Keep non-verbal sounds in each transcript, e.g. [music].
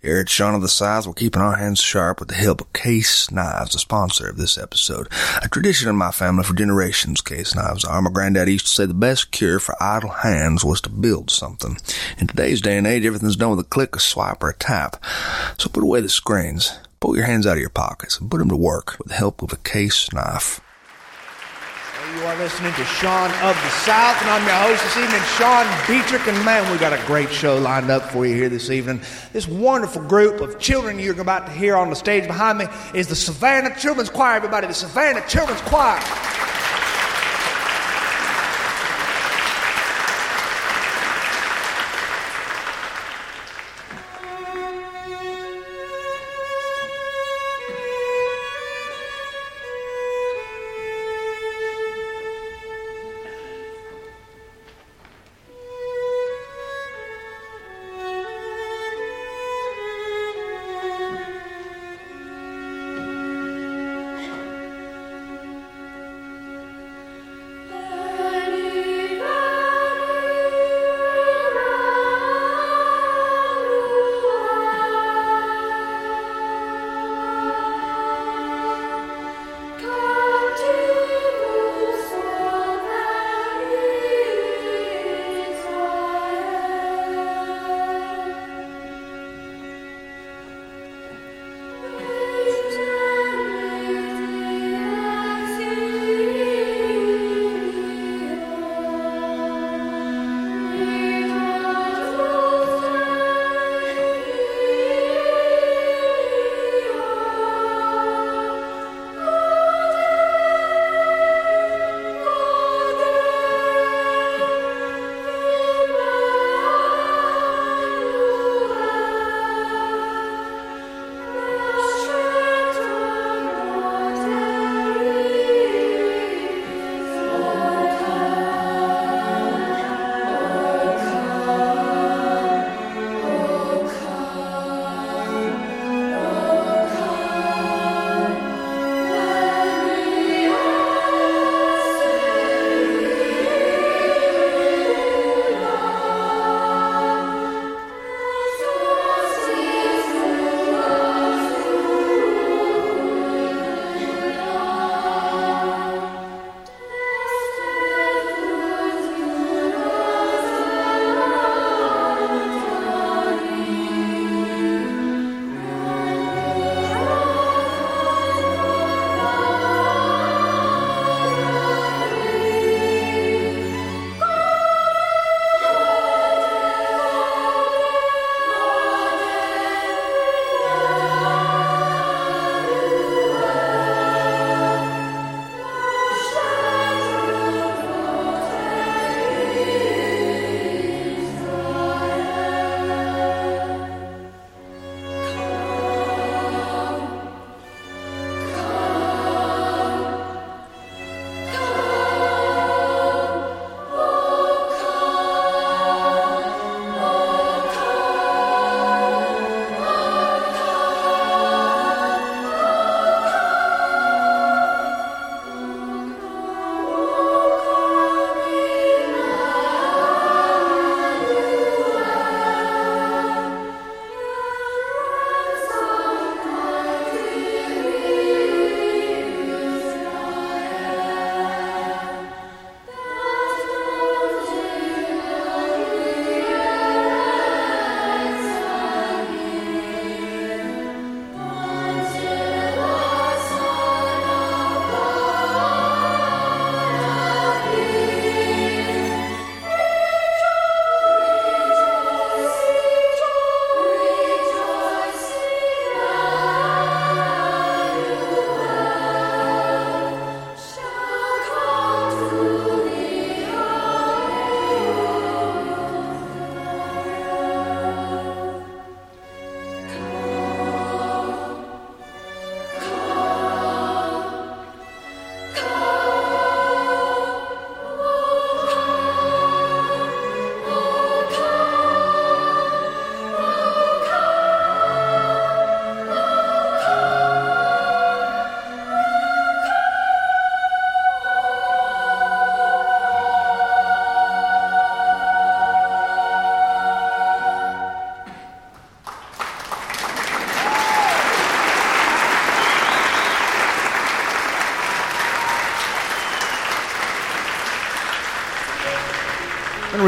Here at Sean of the South, we're keeping our hands sharp with the help of Case Knives, the sponsor of this episode. A tradition in my family for generations, Case Knives are. My granddad used to say the best cure for idle hands was to build something. In today's day and age, everything's done with a click, a swipe, or a tap. So put away the screens, pull your hands out of your pockets, and put them to work with the help of a Case Knife. You are listening to Sean of the South, and I'm your host this evening, Sean Dietrich. And man, we got a great show lined up for you here this evening. This wonderful group of children you're about to hear on the stage behind me is the Savannah Children's Choir. Everybody, the Savannah Children's Choir.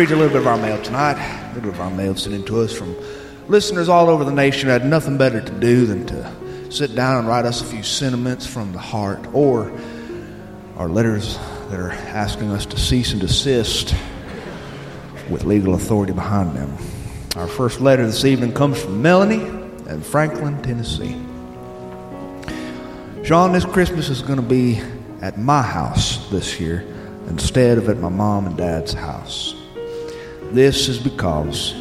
Read a little bit of our mail tonight. A little bit of our mail sent in to us from listeners all over the nation who had nothing better to do than to sit down and write us a few sentiments from the heart or our letters that are asking us to cease and desist with legal authority behind them. Our first letter this evening comes from Melanie in Franklin, Tennessee. Sean, this Christmas is going to be at my house this year instead of at my mom and dad's house. This is because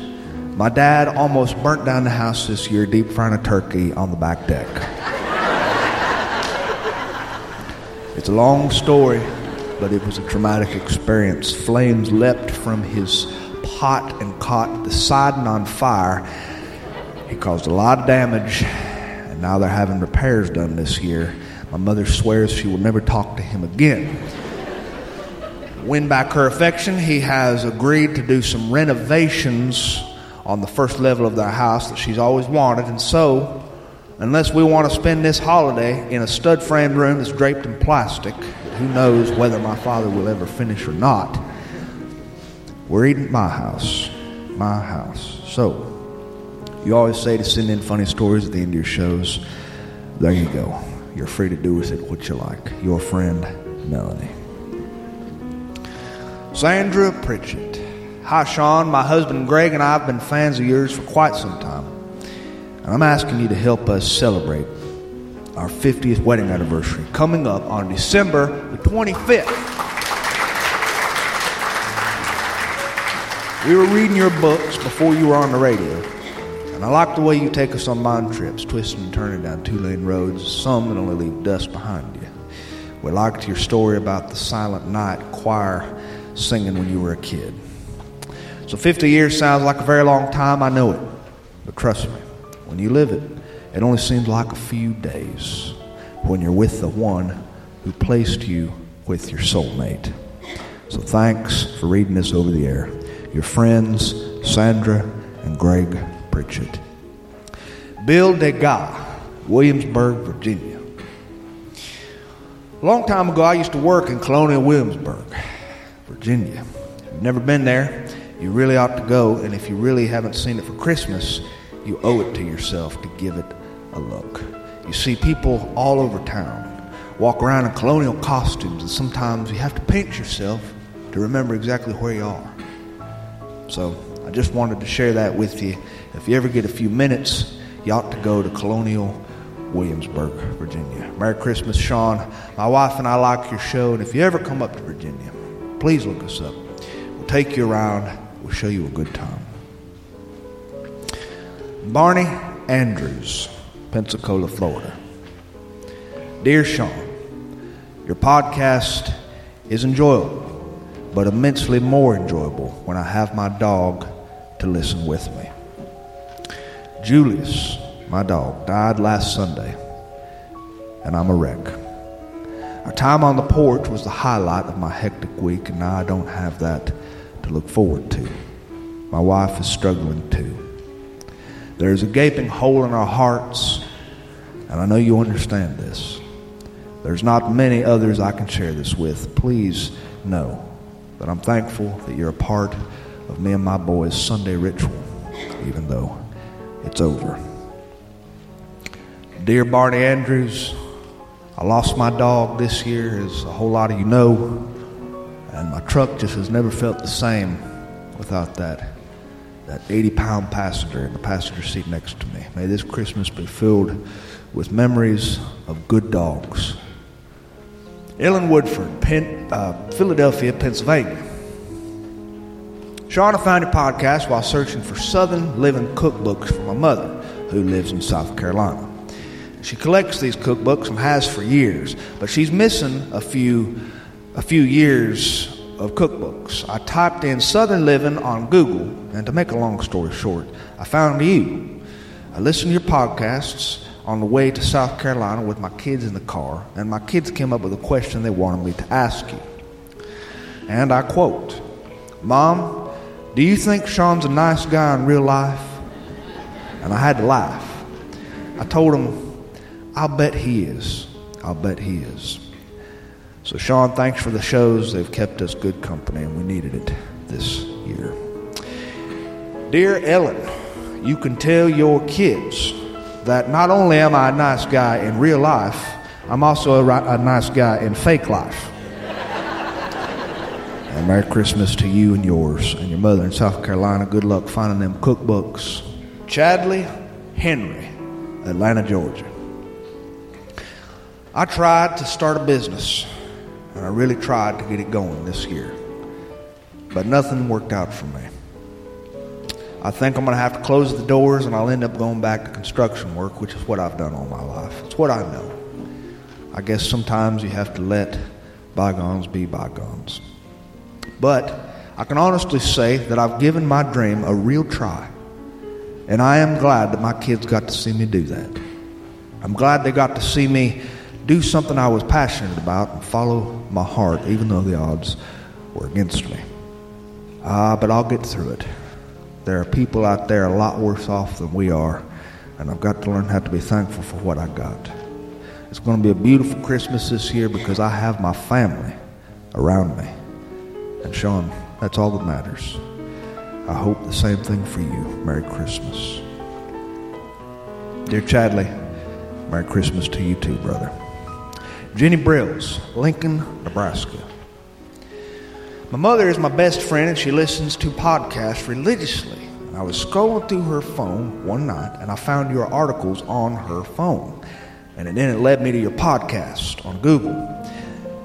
my dad almost burnt down the house this year deep frying a turkey on the back deck. it's a long story, but it was a traumatic experience. Flames leapt from his pot and caught the siding on fire. He caused a lot of damage, and now they're having repairs done this year. My mother swears she will never talk to him again win back her affection, he has agreed to do some renovations on the first level of their house that she's always wanted. And so, unless we want to spend this holiday in a stud framed room that's draped in plastic, who knows whether my father will ever finish or not, we're eating at my house. My house. So, you always say to send in funny stories at the end of your shows. There you go. You're free to do with it what you like. Your friend, Melanie. Sandra Pritchett. Hi, Sean. My husband Greg and I have been fans of yours for quite some time. And I'm asking you to help us celebrate our 50th wedding anniversary coming up on December the 25th. We were reading your books before you were on the radio, and I like the way you take us on mind trips, twisting and turning down two lane roads, some that only leave dust behind you. We liked your story about the Silent Night choir singing when you were a kid. So 50 years sounds like a very long time, I know it. But trust me, when you live it, it only seems like a few days when you're with the one who placed you with your soulmate. So thanks for reading this over the air. Your friends, Sandra and Greg Pritchett. Bill Degas, Williamsburg, Virginia. A long time ago, I used to work in Colonial Williamsburg. Virginia. If you've never been there, you really ought to go, and if you really haven't seen it for Christmas, you owe it to yourself to give it a look. You see people all over town walk around in colonial costumes, and sometimes you have to paint yourself to remember exactly where you are. So I just wanted to share that with you. If you ever get a few minutes, you ought to go to Colonial Williamsburg, Virginia. Merry Christmas, Sean. My wife and I like your show, and if you ever come up to Virginia, please look us up. We'll take you around, we'll show you a good time. Barney Andrews, Pensacola, Florida. Dear Sean, your podcast is enjoyable, but immensely more enjoyable when I have my dog to listen with me. Julius, my dog, died last Sunday, and I'm a wreck. Our time on the porch was the highlight of my hectic week, and now I don't have that to look forward to. My wife is struggling too. There's a gaping hole in our hearts, and I know you understand this. There's not many others I can share this with. Please know that I'm thankful that you're a part of me and my boys' Sunday ritual, even though it's over. Dear Barney Andrews, I lost my dog this year, as a whole lot of you know, and my truck just has never felt the same without that that 80 pound passenger in the passenger seat next to me. May this Christmas be filled with memories of good dogs. Ellen Woodford, uh, Philadelphia, Pennsylvania. Sean, I found your podcast while searching for Southern living cookbooks for my mother, who lives in South Carolina. She collects these cookbooks and has for years, but she's missing a few, a few years of cookbooks. I typed in Southern Living on Google, and to make a long story short, I found you. I listened to your podcasts on the way to South Carolina with my kids in the car, and my kids came up with a question they wanted me to ask you. And I quote, Mom, do you think Sean's a nice guy in real life? And I had to laugh. I told him, I'll bet he is. I'll bet he is. So, Sean, thanks for the shows. They've kept us good company, and we needed it this year. Dear Ellen, you can tell your kids that not only am I a nice guy in real life, I'm also a, a nice guy in fake life. and Merry Christmas to you and yours and your mother in South Carolina. Good luck finding them cookbooks. Chadley Henry, Atlanta, Georgia. I tried to start a business, and I really tried to get it going this year, but nothing worked out for me. I think I'm going to have to close the doors and I'll end up going back to construction work, which is what I've done all my life. It's what I know. I guess sometimes you have to let bygones be bygones. But I can honestly say that I've given my dream a real try. And I am glad that my kids got to see me do that. I'm glad they got to see me do something I was passionate about and follow my heart, even though the odds were against me. Ah, uh, but I'll get through it. There are people out there a lot worse off than we are, and I've got to learn how to be thankful for what I got. It's going to be a beautiful Christmas this year because I have my family around me. And Sean, that's all that matters. I hope the same thing for you. Merry Christmas. Dear Chadley, Merry Christmas to you too, brother. Jenny Brills, Lincoln, Nebraska. My mother is my best friend and she listens to podcasts religiously. I was scrolling through her phone one night and I found your articles on her phone. And then it led me to your podcast on Google.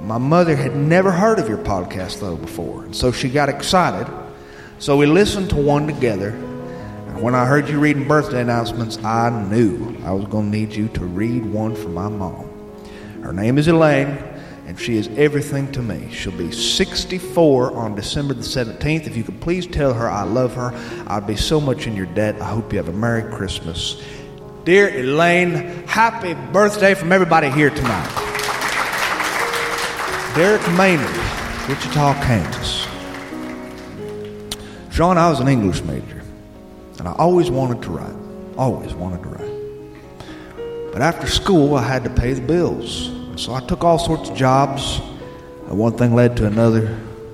My mother had never heard of your podcast though before, and so she got excited. So we listened to one together. And when I heard you reading birthday announcements, I knew I was going to need you to read one for my mom. Her name is Elaine and she is everything to me. She'll be 64 on December the 17th. If you could please tell her I love her, I'd be so much in your debt. I hope you have a Merry Christmas. Dear Elaine, happy birthday from everybody here tonight. Derek Maynard, Wichita, Kansas. Sean, I was an English major, and I always wanted to write. Always wanted to write. But after school, I had to pay the bills. So I took all sorts of jobs. And one thing led to another,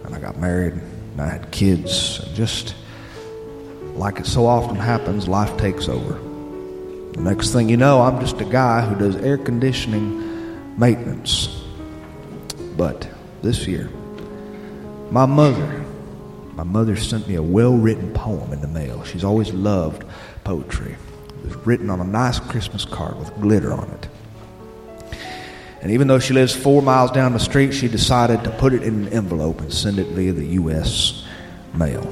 and I got married, and I had kids. And just like it so often happens, life takes over. The next thing you know, I'm just a guy who does air conditioning maintenance. But this year, my mother, my mother sent me a well written poem in the mail. She's always loved poetry. It was written on a nice Christmas card with glitter on it. And even though she lives four miles down the street, she decided to put it in an envelope and send it via the U.S. mail.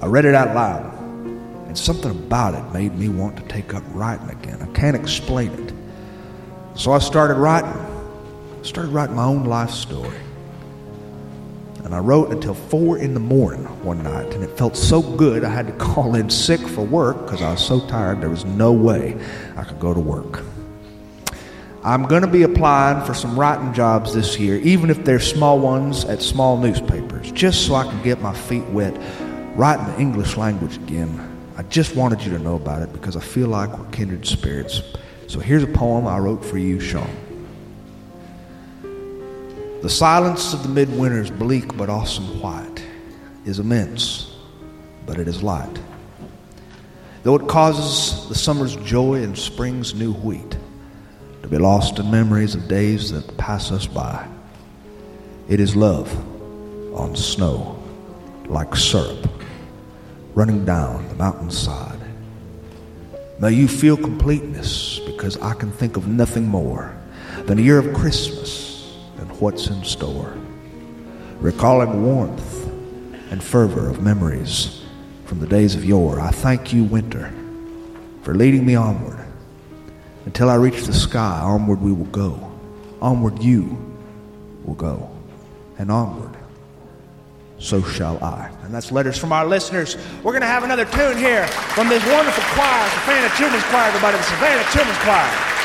I read it out loud, and something about it made me want to take up writing again. I can't explain it. So I started writing. I started writing my own life story. And I wrote until four in the morning one night, and it felt so good I had to [laughs] call in sick for work because I was so tired there was no way I could go to work. I'm going to be applying for some writing jobs this year, even if they're small ones at small newspapers, just so I can get my feet wet writing the English language again. I just wanted you to know about it because I feel like we're kindred spirits. So here's a poem I wrote for you, Sean. The silence of the midwinter's bleak but awesome white is immense, but it is light. Though it causes the summer's joy and spring's new wheat, to be lost in memories of days that pass us by. It is love on snow, like syrup, running down the mountainside. May you feel completeness because I can think of nothing more than a year of Christmas and what's in store. Recalling warmth and fervor of memories from the days of yore, I thank you, winter, for leading me onward until I reach the sky, onward we will go. Onward you will go. And onward, so shall I. And that's letters from our listeners. We're going to have another tune here from this wonderful choir, the Savannah Children's Choir, everybody, the Savannah Children's Choir.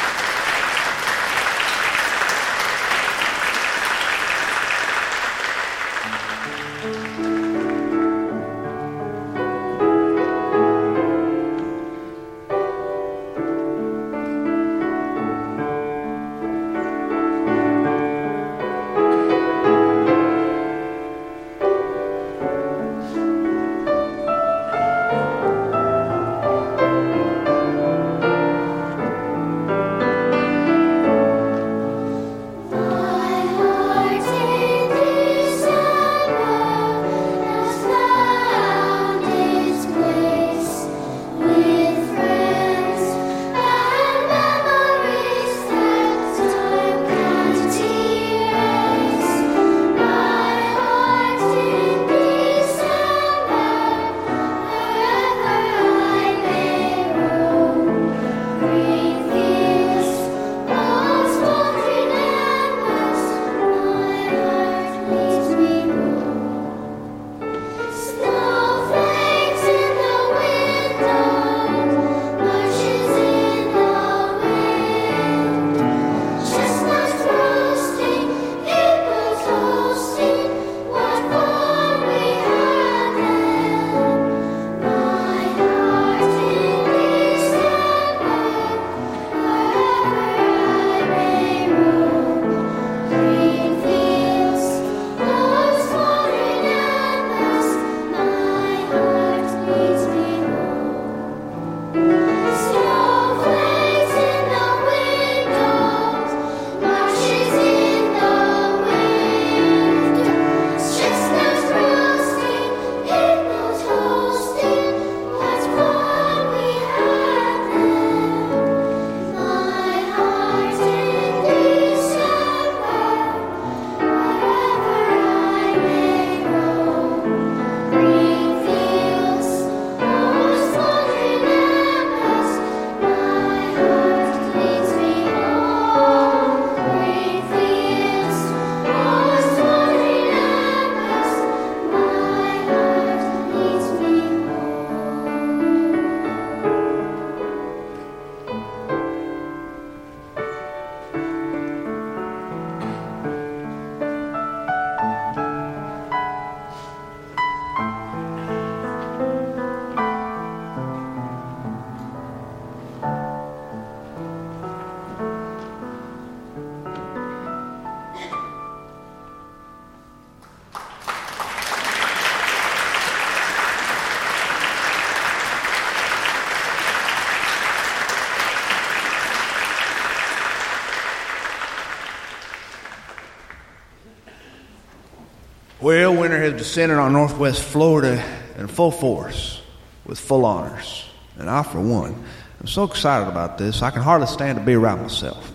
Well, winter has descended on northwest Florida in full force with full honors. And I, for one, am so excited about this, I can hardly stand to be around myself.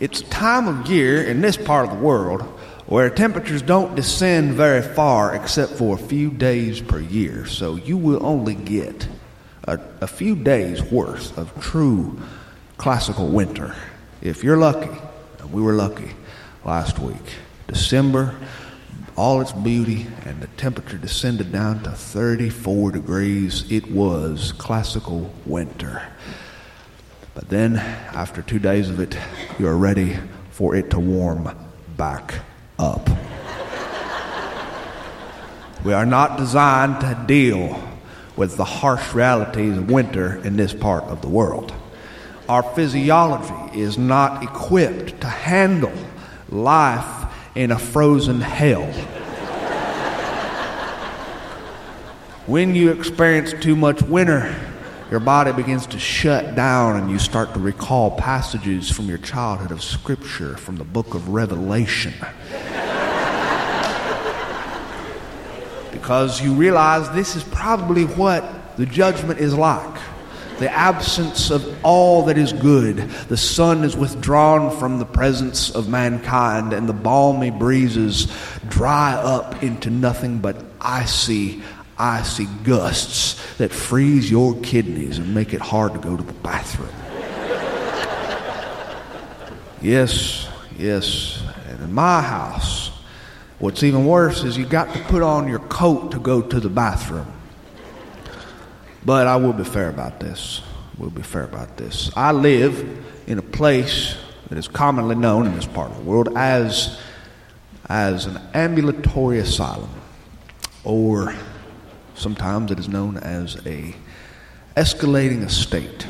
It's a time of year in this part of the world where temperatures don't descend very far except for a few days per year. So you will only get a, a few days worth of true classical winter if you're lucky. And we were lucky last week. December, all its beauty, and the temperature descended down to 34 degrees. It was classical winter. But then, after two days of it, you are ready for it to warm back up. we are not designed to deal with the harsh realities of winter in this part of the world. Our physiology is not equipped to handle life in a frozen hell. when you experience too much winter, your body begins to shut down and you start to recall passages from your childhood of Scripture from the book of Revelation. because you realize this is probably what the judgment is like the absence of all that is good. The sun is withdrawn from the presence of mankind, and the balmy breezes dry up into nothing but icy, icy gusts that freeze your kidneys and make it hard to go to the bathroom. yes, yes. And in my house, what's even worse is you got to put on your coat to go to the bathroom. But I will be fair about this. We'll be fair about this. I live in a place that is commonly known in this part of the world as, as an ambulatory asylum, or sometimes it is known as a escalating estate.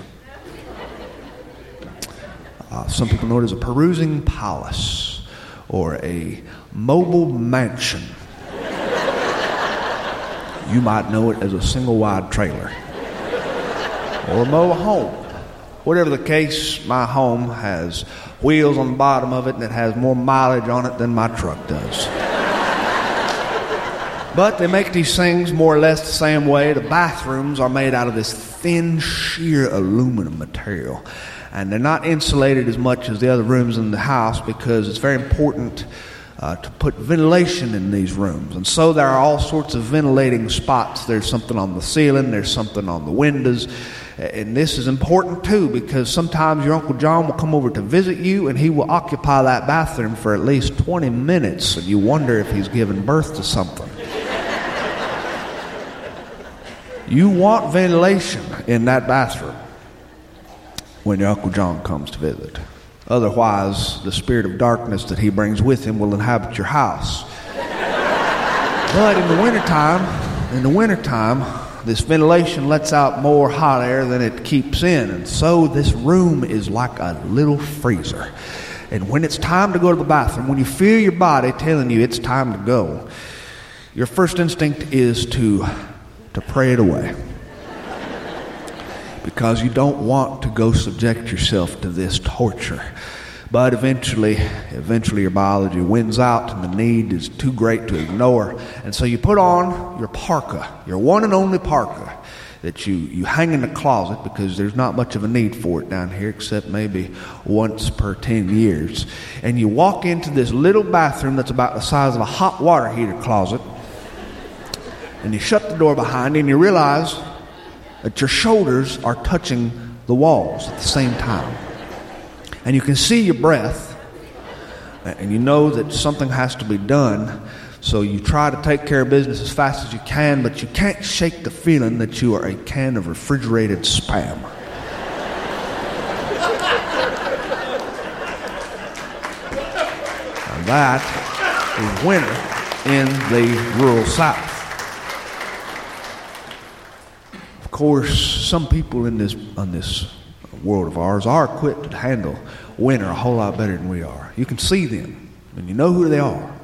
Uh, some people know it as a perusing palace or a mobile mansion. You might know it as a single wide trailer or a mobile home. Whatever the case, my home has wheels on the bottom of it and it has more mileage on it than my truck does. but they make these things more or less the same way. The bathrooms are made out of this thin, sheer aluminum material. And they're not insulated as much as the other rooms in the house because it's very important uh, to put ventilation in these rooms. And so there are all sorts of ventilating spots. There's something on the ceiling, there's something on the windows. And this is important too because sometimes your Uncle John will come over to visit you and he will occupy that bathroom for at least 20 minutes and you wonder if he's given birth to something. [laughs] you want ventilation in that bathroom when your Uncle John comes to visit. Otherwise, the spirit of darkness that he brings with him will inhabit your house. but in the wintertime, in the wintertime, this ventilation lets out more hot air than it keeps in. And so this room is like a little freezer. And when it's time to go to the bathroom, when you feel your body telling you it's time to go, your first instinct is to, to pray it away. Because you don't want to go subject yourself to this torture. But eventually, eventually your biology wins out and the need is too great to ignore. And so you put on your parka, your one and only parka that you, you hang in the closet because there's not much of a need for it down here except maybe once per 10 years. And you walk into this little bathroom that's about the size of a hot water heater closet. And you shut the door behind you and you realize that your shoulders are touching the walls at the same time and you can see your breath, and you know that something has to be done. So you try to take care of business as fast as you can, but you can't shake the feeling that you are a can of refrigerated spam. and that is winter in the rural South. Of course, some people in this on this world of ours are equipped to handle winter a whole lot better than we are. You can see them, and you know who they are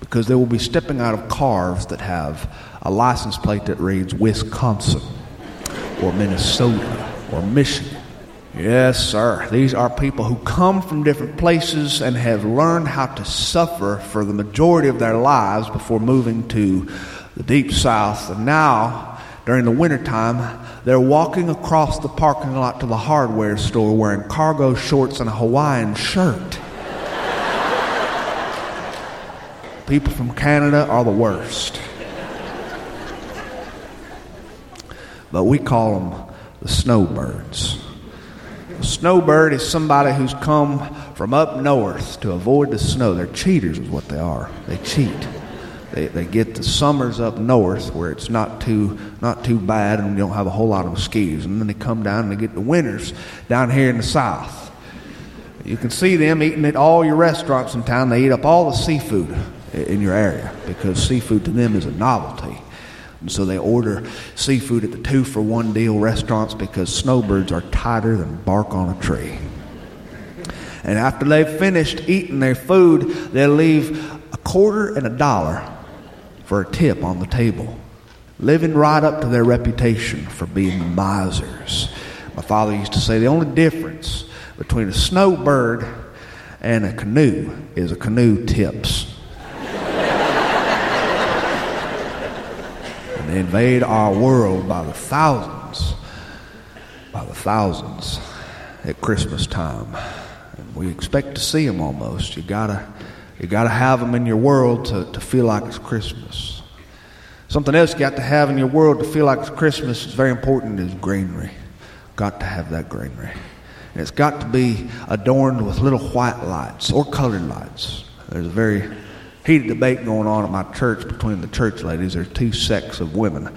because they will be stepping out of cars that have a license plate that reads Wisconsin or Minnesota or Michigan Yes, sir. These are people who come from different places and have learned how to suffer for the majority of their lives before moving to the deep south. And now, during the wintertime, they're walking across the parking lot to the hardware store wearing cargo shorts and a Hawaiian shirt. People from Canada are the worst. But we call them the snowbirds. A snowbird is somebody who's come from up north to avoid the snow. They're cheaters, is what they are. They cheat. They, they get the summers up north where it's not too not too bad and you don't have a whole lot of mosquitoes, and then they come down and they get the winters down here in the south. You can see them eating at all your restaurants in town. They eat up all the seafood in your area because seafood to them is a novelty. And so they order seafood at the two for one deal restaurants because snowbirds are tighter than bark on a tree. And after they've finished eating their food, they'll leave a quarter and a dollar for a tip on the table, living right up to their reputation for being misers. My father used to say the only difference between a snowbird and a canoe is a canoe tips. [laughs] And they invade our world by the thousands, by the thousands at Christmas time. And we expect to see them almost. You gotta, you gotta have them in your world to, to feel like it's Christmas. Something else you got to have in your world to feel like it's Christmas is very important is greenery. Got to have that greenery. And it's got to be adorned with little white lights or colored lights. There's a very heated debate going on at my church between the church ladies. There's two sects of women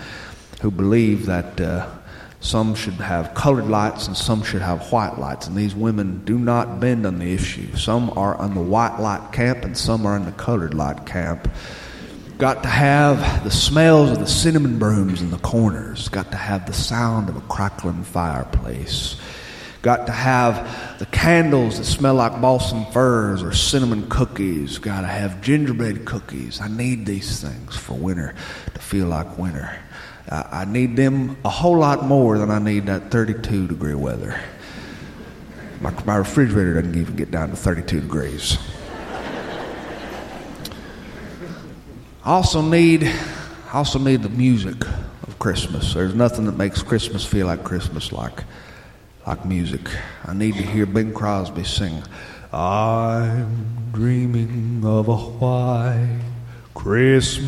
who believe that uh, some should have colored lights and some should have white lights. And these women do not bend on the issue. Some are on the white light camp and some are in the colored light camp. Got to have the smells of the cinnamon brooms in the corners. Got to have the sound of a crackling fireplace Got to have the candles that smell like balsam firs or cinnamon cookies. Got to have gingerbread cookies. I need these things for winter to feel like winter. I, need them a whole lot more than I need that 32 degree weather. My, my refrigerator doesn't even get down to 32 degrees. I also need, I also need the music of Christmas. There's nothing that makes Christmas feel like Christmas like like music. I need to hear Bing Crosby sing. I'm dreaming of a white Christmas,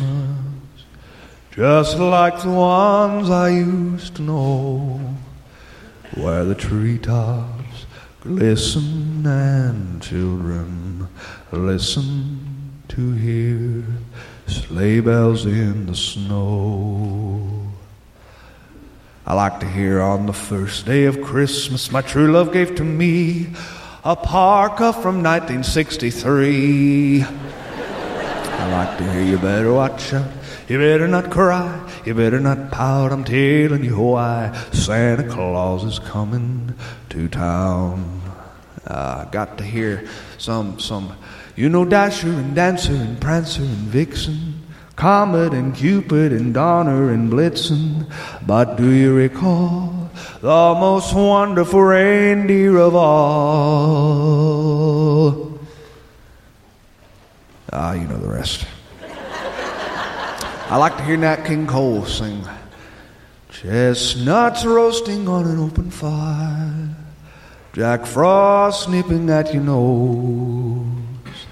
just like the ones I used to know, where the treetops glisten and children listen to hear sleigh bells in the snow. I like to hear on the first day of Christmas, my true love gave to me a parka from 1963. I like to hear you better watch out. You better not cry. You better not pout. I'm telling you why. Santa Claus is coming to town. I uh, got to hear some, some, you know, Dasher and Dancer and Prancer and Vixen. Comet and Cupid and Donner and Blitzen. But do you recall the most wonderful reindeer of all? Ah, you know the rest. I like to hear Nat King Cole sing. Chestnuts roasting on an open fire. Jack Frost nipping at your nose.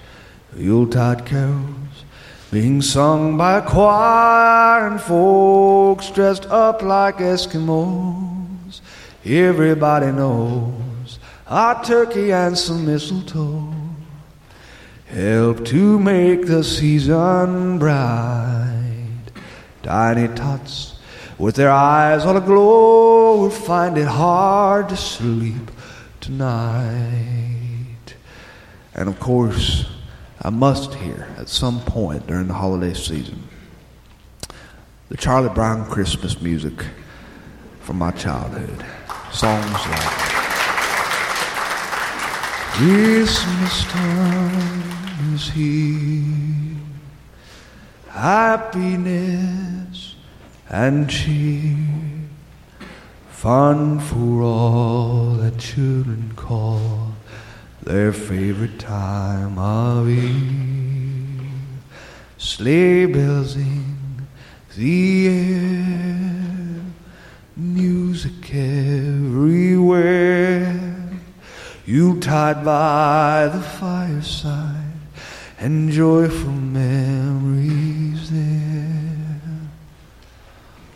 Yuletide carols being sung by a choir and folks dressed up like Eskimos. Everybody knows a turkey and some mistletoe help to make the season bright. Tiny tots with their eyes all aglow will find it hard to sleep tonight. And of course, I must hear at some point during the holiday season the Charlie Brown Christmas music from my childhood. Songs like Christmas time is here, happiness and cheer fun for all that children call their favorite time of year. Sleigh bells in the air, music everywhere. Yuletide by the fireside, and joyful memories there.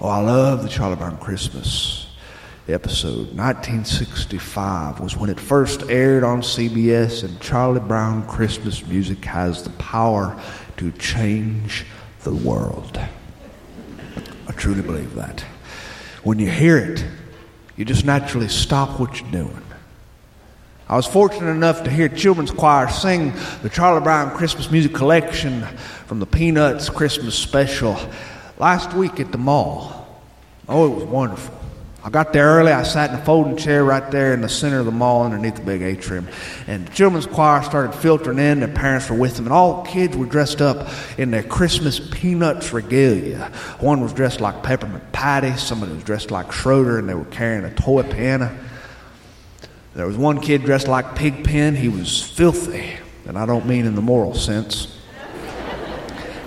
Oh, I love the Charlie Brown Christmas episode. 1965 was when it first aired on CBS, and Charlie Brown Christmas music has the power to change the world. I truly believe that. When you hear it, you just naturally stop what you're doing. I was fortunate enough to hear children's choir sing the Charlie Brown Christmas Music Collection from the Peanuts Christmas Special last week at the mall. Oh, it was wonderful. I got there early. I sat in a folding chair right there in the center of the mall underneath the big atrium. And the children's choir started filtering in. Their parents were with them. And all the kids were dressed up in their Christmas Peanuts regalia. One was dressed like Peppermint Patty. Somebody was dressed like Schroeder, and they were carrying a toy piano. There was one kid dressed like Pigpen. He was filthy. And I don't mean in the moral sense.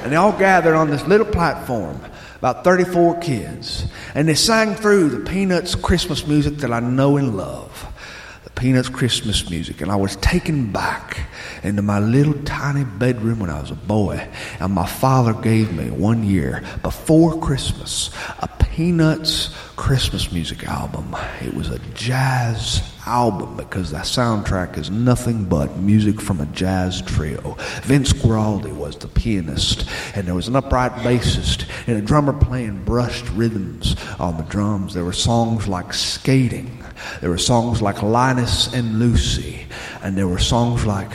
And they all gathered on this little platform about 34 kids, and they sang through the Peanuts Christmas music that I know and love. The Peanuts Christmas music. And I was taken back into my little tiny bedroom when I was a boy. And my father gave me one year before Christmas a Peanuts Christmas music album. It was a jazz album because the soundtrack is nothing but music from a jazz trio. Vince Guaraldi was the pianist, and there was an upright bassist and a drummer playing brushed rhythms on the drums. There were songs like Skating, there were songs like Linus and Lucy, and there were songs like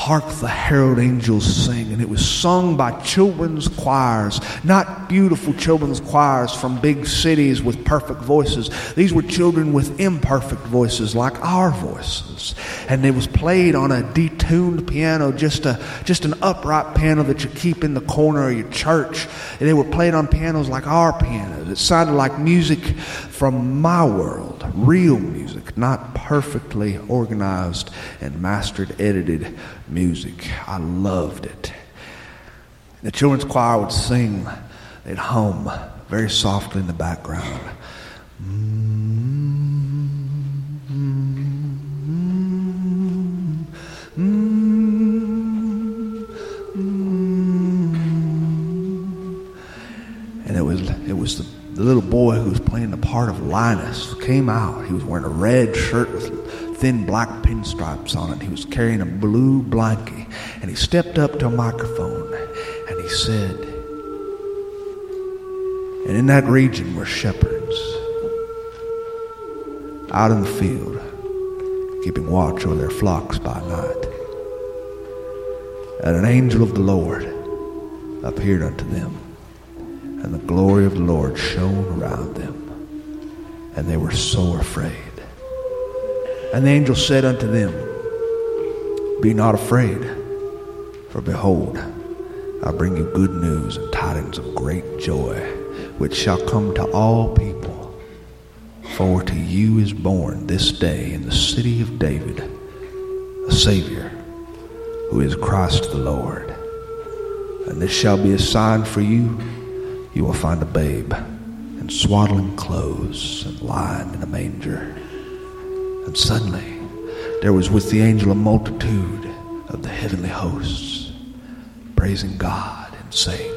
Hark the Herald Angels Sing. And it was sung by children's choirs, not beautiful children's choirs from big cities with perfect voices. These were children with imperfect voices like our voices. And it was played on a detuned piano, just, a, just an upright piano that you keep in the corner of your church. And they were played on pianos like our pianos. It sounded like music from my world, real music, not perfectly organized and mastered, edited music. I loved it. The children's choir would sing, they'd hum very softly in the background. And it was it was the, the little boy who was playing the part of Linus came out. He was wearing a red shirt with thin black pinstripes on it. He was carrying a blue blanket. And he stepped up to a microphone and he said, And in that region were shepherds out in the field, keeping watch over their flocks by night. And an angel of the Lord appeared unto them, and the glory of the Lord shone around them, and they were so afraid. And the angel said unto them, Be not afraid, for behold, I bring you good news and tidings of great joy, which shall come to all people. For to you is born this day in the city of David a Savior, who is Christ the Lord. And this shall be a sign for you. You will find a babe in swaddling clothes and lying in a manger. And suddenly there was with the angel a multitude of the heavenly hosts, praising God and saying,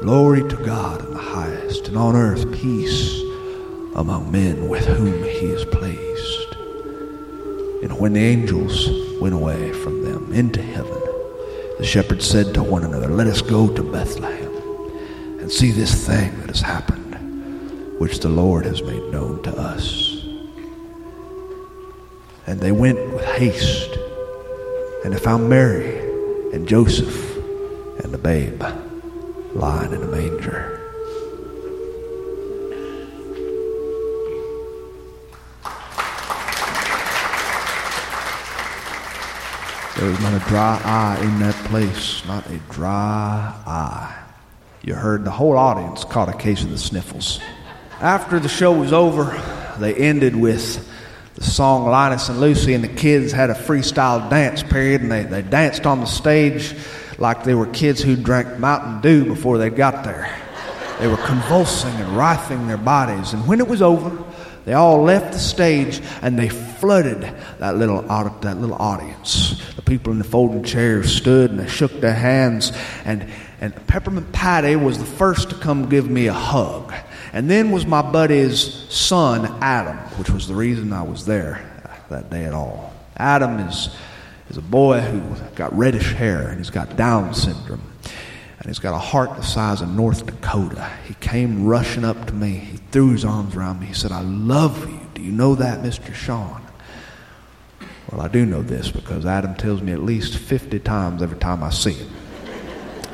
Glory to God in the highest, and on earth peace among men with whom he is pleased. And when the angels went away from them into heaven, the shepherds said to one another, Let us go to Bethlehem and see this thing that has happened, which the Lord has made known to us. And they went with haste, and they found Mary and Joseph and the babe lying in a manger. There was not a dry eye in that place, not a dry eye. You heard the whole audience caught a case of the sniffles. After the show was over, they ended with the song Linus and Lucy, and the kids had a freestyle dance period, and they, they danced on the stage like they were kids who drank Mountain Dew before they got there. They were convulsing and writhing their bodies, and when it was over, they all left the stage and they flooded that little, that little audience. The people in the folding chairs stood and they shook their hands, and, and Peppermint Patty was the first to come give me a hug. And then was my buddy's son, Adam, which was the reason I was there that day at all. Adam is, is a boy who got reddish hair and he's got Down syndrome. And he's got a heart the size of North Dakota. He came rushing up to me. He threw his arms around me. He said, I love you. Do you know that, Mr. Sean? Well, I do know this because Adam tells me at least 50 times every time I see him.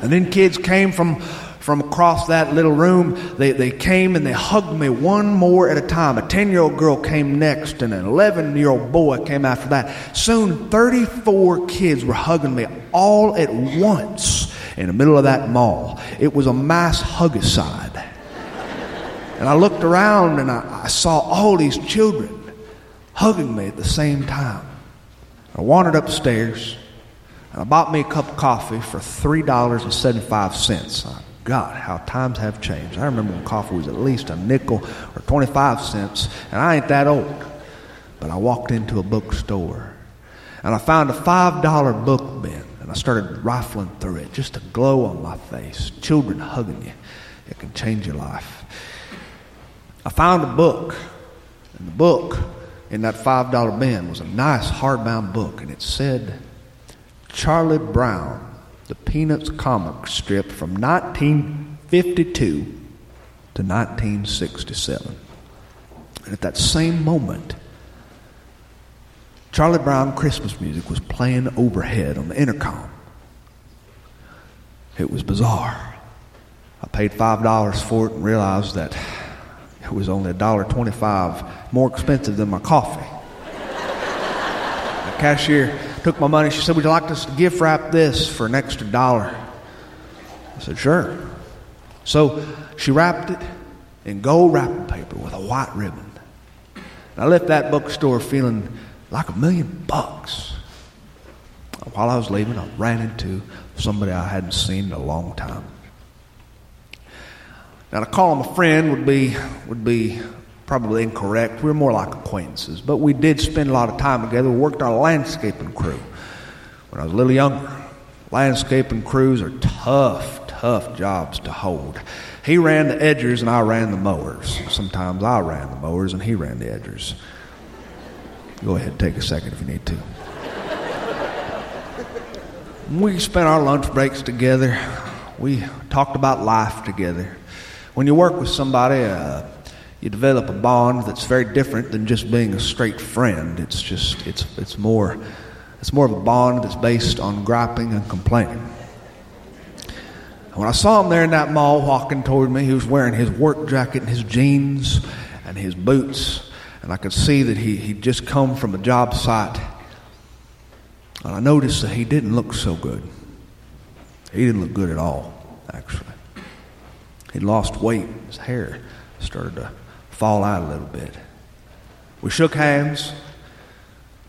And then kids came from from across that little room. They, they came and they hugged me one more at a time. A 10 year old girl came next, and an 11 year old boy came after that. Soon, 34 kids were hugging me all at once in the middle of that mall. It was a mass hugicide. And I looked around and I, I saw all these children hugging me at the same time. I wandered upstairs and I bought me a cup of coffee for $3.75. God, how times have changed. I remember when coffee was at least a nickel or 25 cents, and I ain't that old. But I walked into a bookstore and I found a $5 book bin and I started rifling through it. Just a glow on my face. Children hugging you. It can change your life. I found a book, and the book in that $5 bin was a nice hardbound book, and it said Charlie Brown the Peanuts comic strip from 1952 to 1967. And at that same moment, Charlie Brown Christmas music was playing overhead on the intercom. It was bizarre. I paid $5 for it and realized that it was only $1.25 more expensive than my coffee. [laughs] the cashier took my money. She said, Would you like to gift wrap this for an extra dollar? I said, Sure. So she wrapped it in gold wrapping paper with a white ribbon. And I left that bookstore feeling like a million bucks. While I was leaving, I ran into somebody I hadn't seen in a long time. Now, to call him a friend would be, would be probably incorrect. We were more like acquaintances, but we did spend a lot of time together. We worked a landscaping crew when I was a little younger. Landscaping crews are tough, tough jobs to hold. He ran the edgers and I ran the mowers. Sometimes I ran the mowers and he ran the edgers. Go ahead, take a second if you need to. we spent our lunch breaks together. We talked about life together. When you work with somebody, uh, you develop a bond that's very different than just being a straight friend. It's just it's it's more it's more of a bond that's based on griping and complaining. when I saw him there in that mall walking toward me, he was wearing his work jacket and his jeans and his boots, and I could see that he he'd just come from a job site. And I noticed that he didn't look so good. He didn't look good at all, actually. He'd lost weight. His hair started to fall out a little bit. We shook hands.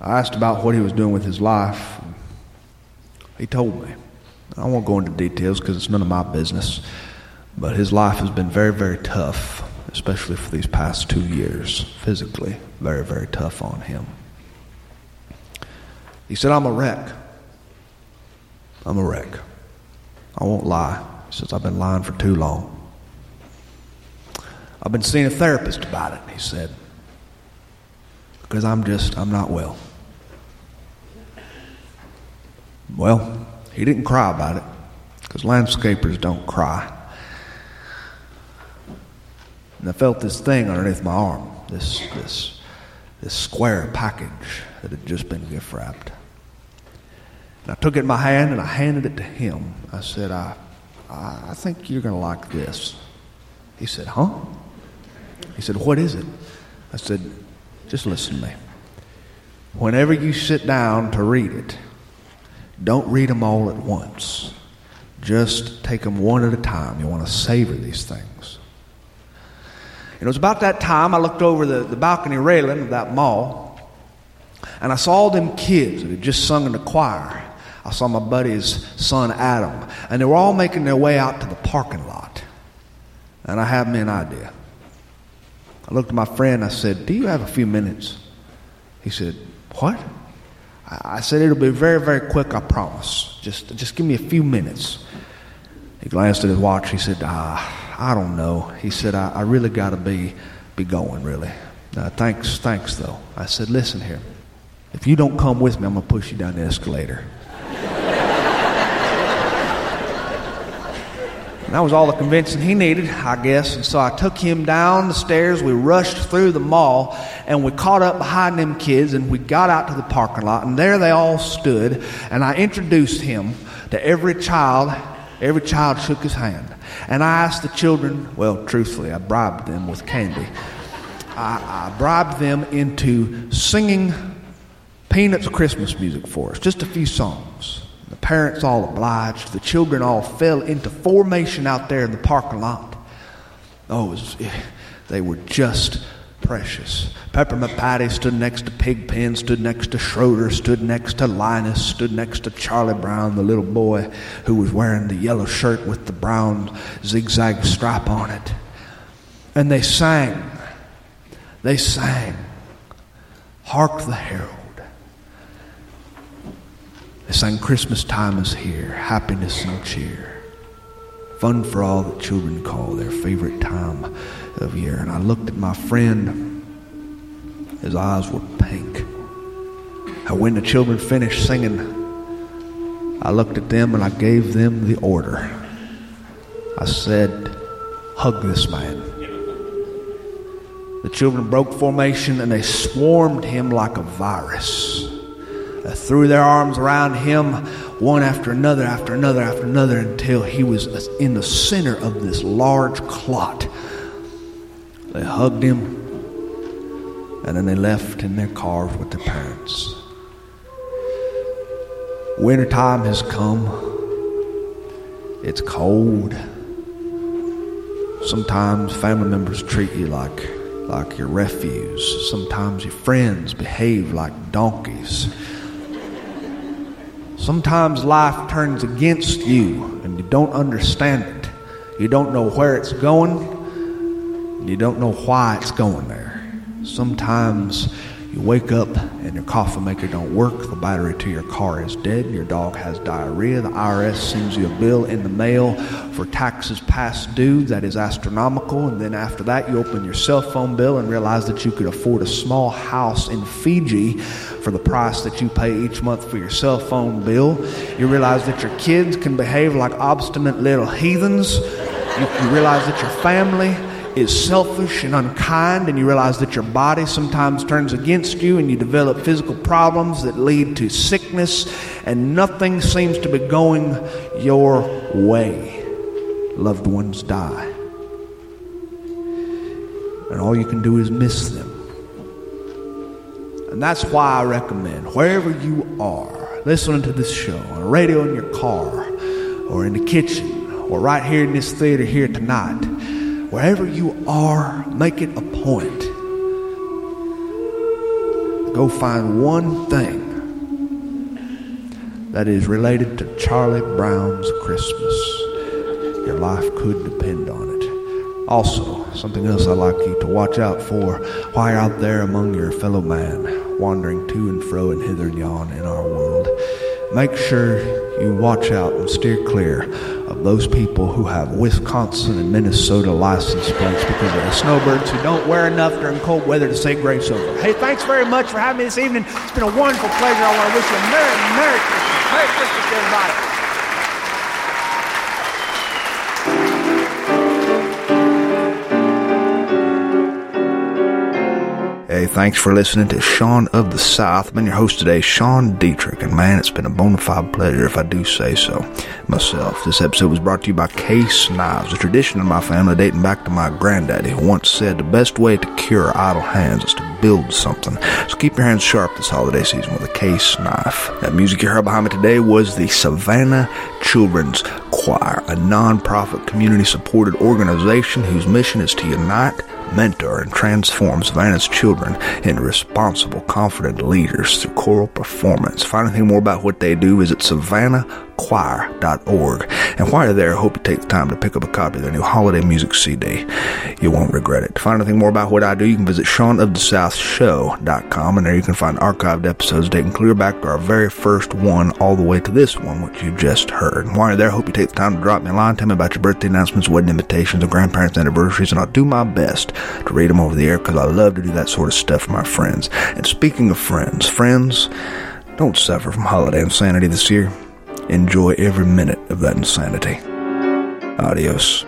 I asked about what he was doing with his life. He told me. I won't go into details because it's none of my business. But his life has been very, very tough, especially for these past two years. Physically, very, very tough on him. He said, I'm a wreck. I'm a wreck. I won't lie. He says, I've been lying for too long. I've been seeing a therapist about it, he said, because I'm just, I'm not well. Well, he didn't cry about it, because landscapers don't cry. And I felt this thing underneath my arm, this, this, this square package that had just been gift wrapped. And I took it in my hand and I handed it to him. I said, I, I think you're going to like this. He said, Huh? He said, What is it? I said, Just listen to me. Whenever you sit down to read it, don't read them all at once. Just take them one at a time. You want to savor these things. And it was about that time I looked over the, the balcony railing of that mall, and I saw them kids that had just sung in the choir. I saw my buddy's son Adam, and they were all making their way out to the parking lot. And I had me an idea. I looked at my friend, I said, Do you have a few minutes? He said, What? I said, It'll be very, very quick, I promise. Just, just give me a few minutes. He glanced at his watch. He said, ah, I don't know. He said, I, I really got to be, be going, really. Uh, thanks, thanks, though. I said, Listen here. If you don't come with me, I'm going to push you down the escalator. And that was all the convincing he needed, I guess. And so I took him down the stairs. We rushed through the mall and we caught up behind them kids and we got out to the parking lot. And there they all stood. And I introduced him to every child. Every child shook his hand. And I asked the children, well, truthfully, I bribed them with candy. I, I bribed them into singing Peanuts Christmas music for us, just a few songs. The parents all obliged. The children all fell into formation out there in the parking lot. Oh, was, eh, they were just precious. Peppermint Patty stood next to Pigpen, stood next to Schroeder, stood next to Linus, stood next to Charlie Brown, the little boy who was wearing the yellow shirt with the brown zigzag stripe on it. And they sang. They sang. Hark the Herald. Sang Christmas time is here, happiness and cheer. Fun for all that children call their favorite time of year. And I looked at my friend, his eyes were pink. And when the children finished singing, I looked at them and I gave them the order. I said, Hug this man. The children broke formation and they swarmed him like a virus threw their arms around him, one after another, after another, after another, until he was in the center of this large clot. They hugged him, and then they left in their cars with their parents. Wintertime has come. It's cold. Sometimes family members treat you like like your refuse. Sometimes you're friends behave like donkeys. Sometimes life turns against you and you don't understand it. You don't know where it's going, you don't know why it's going there. Sometimes you wake up and your coffee maker don't work, the battery to your car is dead, your dog has diarrhea, the IRS sends you a bill in the mail for taxes past due that is astronomical, and then after that you open your cell phone bill and realize that you could afford a small house in Fiji for the price that you pay each month for your cell phone bill. You realize that your kids can behave like obstinate little heathens. You, you realize that your family is selfish and unkind, and you realize that your body sometimes turns against you, and you develop physical problems that lead to sickness, and nothing seems to be going your way. Loved ones die. And all you can do is miss them. And that's why I recommend, wherever you are, listening to this show, on radio in your car, or in the kitchen, or right here in this theater here tonight, wherever you are, make it a point. Go find one thing that is related to Charlie Brown's Christmas. Your life could depend on it. Also, something else I'd like you to watch out for while you're out there among your fellow man, wandering to and fro and hither and yon in our world. Make sure you watch out and steer clear those people who have Wisconsin and Minnesota license plates because they're snowbirds who don't wear enough during cold weather to say grace over. Hey, thanks very much for having me this evening. It's been a wonderful pleasure. I want to wish you a Merry, Merry Christmas. Merry Christmas, everybody. Thanks for listening to Sean of the South. I've been your host today, Sean Dietrich, and man, it's been a bona fide pleasure if I do say so myself. This episode was brought to you by Case Knives, a tradition in my family dating back to my granddaddy, who once said the best way to cure idle hands is to build something. So keep your hands sharp this holiday season with a case knife. That music you heard behind me today was the Savannah Children's Choir, a non-profit community supported organization whose mission is to unite mentor, and transforms Savannah's children into responsible, confident leaders through choral performance. Find anything more about what they do, visit savannahchoir.org. And while you're there, I hope you take the time to pick up a copy of their new holiday music CD. You won't regret it. To find anything more about what I do, you can visit SeanOfTheSouthShow.com, and there you can find archived episodes dating clear back to our very first one all the way to this one, which you just heard. And while you're there, I hope you take the time to drop me a line, tell me about your birthday announcements, wedding invitations, or grandparents' anniversaries, and I'll do my best to read them over the air because I love to do that sort of stuff for my friends. And speaking of friends, friends, don't suffer from holiday insanity this year. Enjoy every minute of that insanity. Adios.